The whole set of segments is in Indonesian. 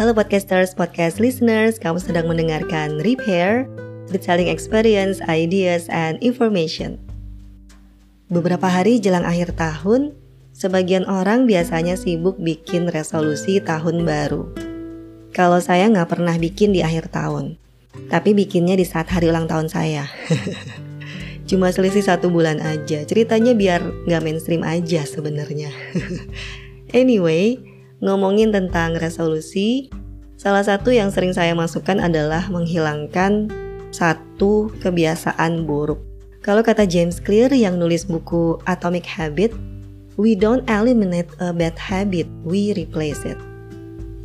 Halo podcasters, podcast listeners, kamu sedang mendengarkan Repair, Retailing Experience, Ideas, and Information. Beberapa hari jelang akhir tahun, sebagian orang biasanya sibuk bikin resolusi tahun baru. Kalau saya nggak pernah bikin di akhir tahun, tapi bikinnya di saat hari ulang tahun saya. Cuma selisih satu bulan aja, ceritanya biar nggak mainstream aja sebenarnya. anyway, ngomongin tentang resolusi, salah satu yang sering saya masukkan adalah menghilangkan satu kebiasaan buruk. Kalau kata James Clear yang nulis buku Atomic Habit, we don't eliminate a bad habit, we replace it.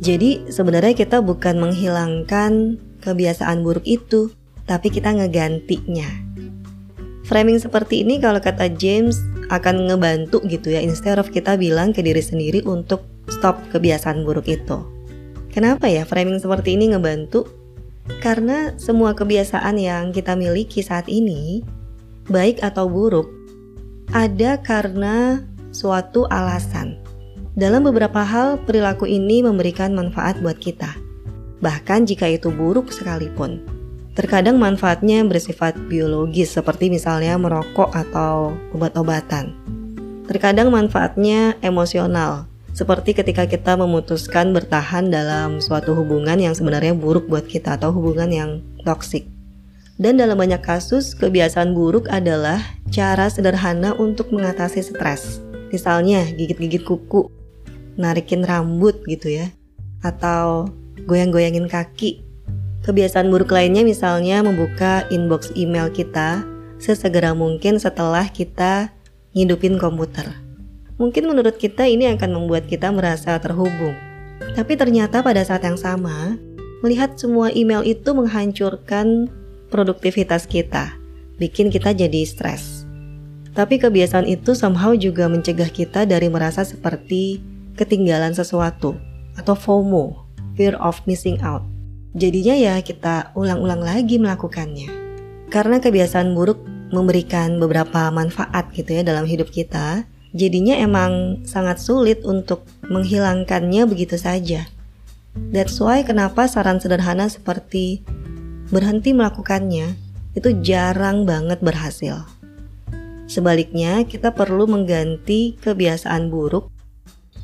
Jadi sebenarnya kita bukan menghilangkan kebiasaan buruk itu, tapi kita ngegantinya. Framing seperti ini kalau kata James akan ngebantu gitu ya, instead of kita bilang ke diri sendiri untuk stop kebiasaan buruk itu. Kenapa ya framing seperti ini ngebantu? Karena semua kebiasaan yang kita miliki saat ini, baik atau buruk, ada karena suatu alasan. Dalam beberapa hal, perilaku ini memberikan manfaat buat kita, bahkan jika itu buruk sekalipun. Terkadang manfaatnya bersifat biologis, seperti misalnya merokok atau obat-obatan. Terkadang manfaatnya emosional, seperti ketika kita memutuskan bertahan dalam suatu hubungan yang sebenarnya buruk buat kita atau hubungan yang toksik. Dan dalam banyak kasus, kebiasaan buruk adalah cara sederhana untuk mengatasi stres. Misalnya gigit-gigit kuku, narikin rambut gitu ya, atau goyang-goyangin kaki. Kebiasaan buruk lainnya misalnya membuka inbox email kita sesegera mungkin setelah kita ngidupin komputer. Mungkin menurut kita ini akan membuat kita merasa terhubung. Tapi ternyata pada saat yang sama, melihat semua email itu menghancurkan produktivitas kita, bikin kita jadi stres. Tapi kebiasaan itu somehow juga mencegah kita dari merasa seperti ketinggalan sesuatu atau FOMO, fear of missing out. Jadinya ya kita ulang-ulang lagi melakukannya. Karena kebiasaan buruk memberikan beberapa manfaat gitu ya dalam hidup kita, Jadinya emang sangat sulit untuk menghilangkannya begitu saja. That's why kenapa saran sederhana seperti berhenti melakukannya itu jarang banget berhasil. Sebaliknya, kita perlu mengganti kebiasaan buruk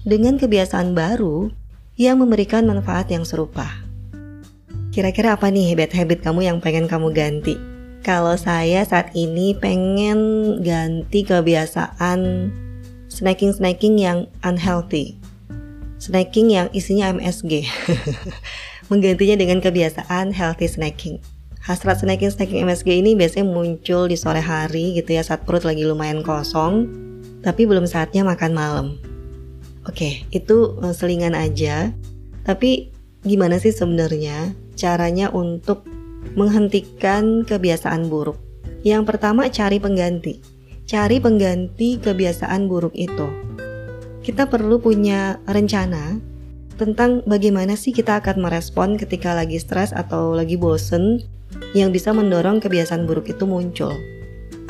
dengan kebiasaan baru yang memberikan manfaat yang serupa. Kira-kira apa nih habit-habit kamu yang pengen kamu ganti? Kalau saya saat ini pengen ganti kebiasaan snacking-snacking yang unhealthy. Snacking yang isinya MSG. Menggantinya dengan kebiasaan healthy snacking. Hasrat snacking-snacking MSG ini biasanya muncul di sore hari gitu ya saat perut lagi lumayan kosong, tapi belum saatnya makan malam. Oke, itu eh, selingan aja. Tapi gimana sih sebenarnya caranya untuk menghentikan kebiasaan buruk? Yang pertama cari pengganti cari pengganti kebiasaan buruk itu. Kita perlu punya rencana tentang bagaimana sih kita akan merespon ketika lagi stres atau lagi bosen yang bisa mendorong kebiasaan buruk itu muncul.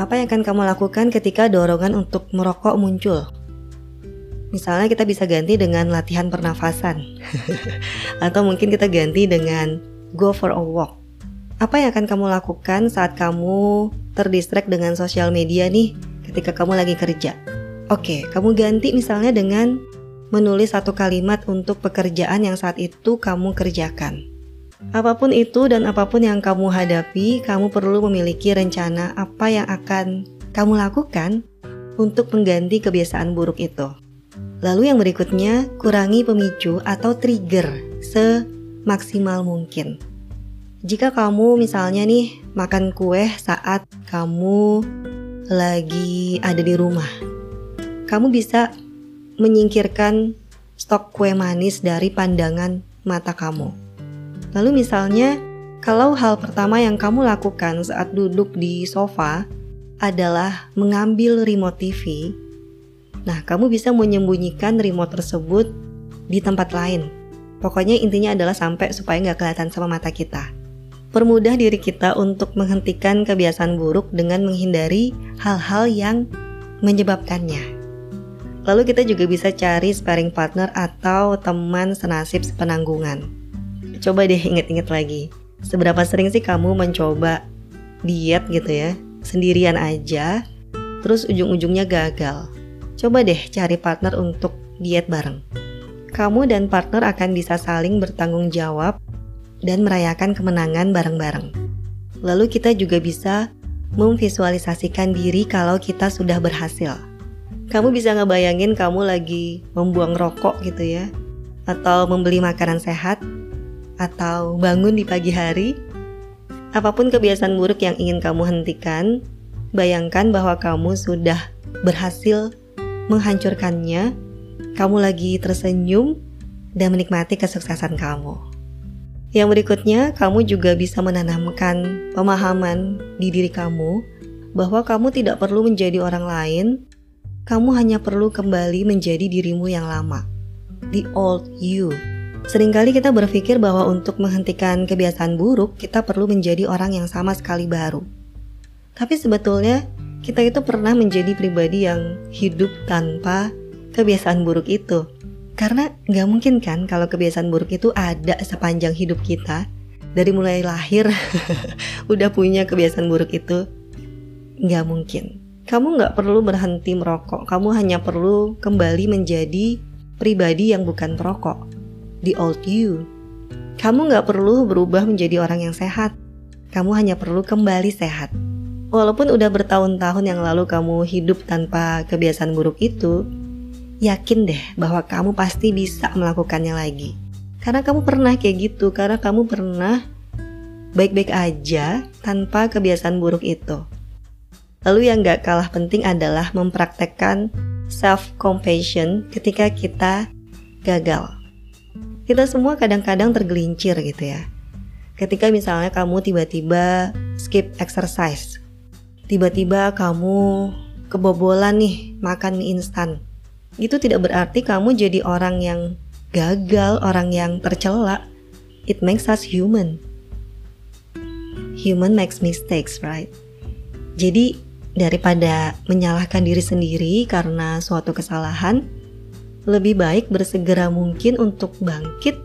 Apa yang akan kamu lakukan ketika dorongan untuk merokok muncul? Misalnya kita bisa ganti dengan latihan pernafasan Atau mungkin kita ganti dengan go for a walk Apa yang akan kamu lakukan saat kamu terdistract dengan sosial media nih ketika kamu lagi kerja. Oke, kamu ganti misalnya dengan menulis satu kalimat untuk pekerjaan yang saat itu kamu kerjakan. Apa pun itu dan apa pun yang kamu hadapi, kamu perlu memiliki rencana apa yang akan kamu lakukan untuk mengganti kebiasaan buruk itu. Lalu yang berikutnya, kurangi pemicu atau trigger semaksimal mungkin. Jika kamu misalnya nih makan kue saat kamu lagi ada di rumah, kamu bisa menyingkirkan stok kue manis dari pandangan mata kamu. Lalu misalnya, kalau hal pertama yang kamu lakukan saat duduk di sofa adalah mengambil remote TV, nah kamu bisa menyembunyikan remote tersebut di tempat lain. Pokoknya intinya adalah sampai supaya nggak kelihatan sama mata kita. Permudah diri kita untuk menghentikan kebiasaan buruk dengan menghindari hal-hal yang menyebabkannya. Lalu kita juga bisa cari sparring partner atau teman senasib sepenanggungan. Coba deh inget-inget lagi. Seberapa sering sih kamu mencoba diet gitu ya, sendirian aja, terus ujung-ujungnya gagal. Coba deh cari partner untuk diet bareng. Kamu dan partner akan bisa saling bertanggung jawab dan merayakan kemenangan bareng-bareng. Lalu kita juga bisa memvisualisasikan diri kalau kita sudah berhasil. Kamu bisa ngebayangin kamu lagi membuang rokok gitu ya, atau membeli makanan sehat, atau bangun di pagi hari. Apa pun kebiasaan buruk yang ingin kamu hentikan, bayangkan bahwa kamu sudah berhasil menghancurkannya. Kamu lagi tersenyum dan menikmati kesuksesan kamu. Yang berikutnya, kamu juga bisa menanamkan pemahaman di diri kamu bahwa kamu tidak perlu menjadi orang lain, kamu hanya perlu kembali menjadi dirimu yang lama. The old you. Seringkali kita berpikir bahwa untuk menghentikan kebiasaan buruk, kita perlu menjadi orang yang sama sekali baru. Tapi sebetulnya, kita itu pernah menjadi pribadi yang hidup tanpa kebiasaan buruk itu. Karena nggak mungkin kan kalau kebiasaan buruk itu ada sepanjang hidup kita. Dari mulai lahir udah punya kebiasaan buruk itu. Nggak mungkin. Kamu nggak perlu berhenti merokok. Kamu hanya perlu kembali menjadi pribadi yang bukan perokok the old you. Kamu nggak perlu berubah menjadi orang yang sehat. Kamu hanya perlu kembali sehat. Walaupun udah bertahun-tahun yang lalu kamu hidup tanpa kebiasaan buruk itu, yakin deh bahwa kamu pasti bisa melakukannya lagi. Karena kamu pernah kayak gitu, karena kamu pernah baik-baik aja tanpa kebiasaan buruk itu. Lalu yang gak kalah penting adalah mempraktekkan self-compassion ketika kita gagal. Kita semua kadang-kadang tergelincir gitu ya. Ketika misalnya kamu tiba-tiba skip exercise, tiba-tiba kamu kebobolan nih makan mie instan. Itu tidak berarti kamu jadi orang yang gagal, orang yang tercela. It makes us human. Human makes mistakes, right? Jadi daripada menyalahkan diri sendiri karena suatu kesalahan, lebih baik bersegera mungkin untuk bangkit,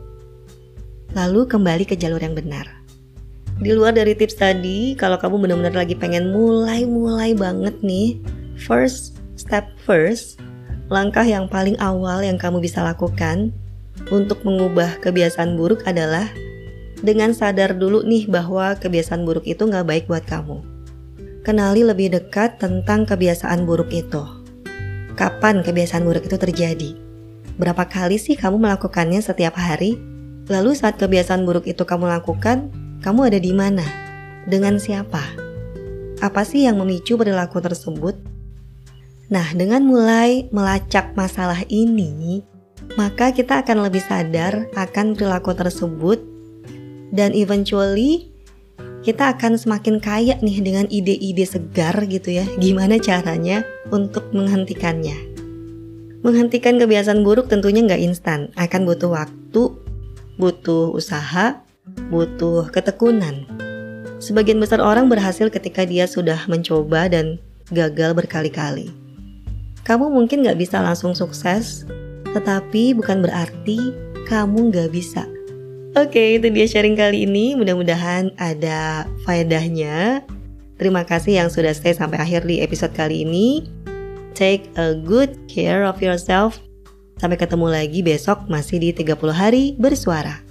lalu kembali ke jalur yang benar. Di luar dari tips tadi, kalau kamu benar-benar lagi pengen mulai-mulai banget nih, first step first, langkah yang paling awal yang kamu bisa lakukan untuk mengubah kebiasaan buruk adalah dengan sadar dulu nih bahwa kebiasaan buruk itu nggak baik buat kamu. Kenali lebih dekat tentang kebiasaan buruk itu. Kapan kebiasaan buruk itu terjadi? Berapa kali sih kamu melakukannya setiap hari? Lalu saat kebiasaan buruk itu kamu lakukan, kamu ada di mana? Dengan siapa? Apa sih yang memicu perilaku tersebut? Nah, dengan mulai melacak masalah ini, maka kita akan lebih sadar akan perilaku tersebut dan eventually kita akan semakin kaya nih dengan ide-ide segar gitu ya. Gimana caranya untuk menghentikannya? Menghentikan kebiasaan buruk tentunya nggak instan, akan butuh waktu, butuh usaha, butuh ketekunan. Sebagian besar orang berhasil ketika dia sudah mencoba dan gagal berkali-kali. Kamu mungkin nggak bisa langsung sukses, tetapi bukan berarti kamu nggak bisa. Oke, itu dia sharing kali ini. Mudah-mudahan ada faedahnya. Terima kasih yang sudah stay sampai akhir di episode kali ini. Take a good care of yourself. Sampai ketemu lagi besok masih di 30 hari bersuara.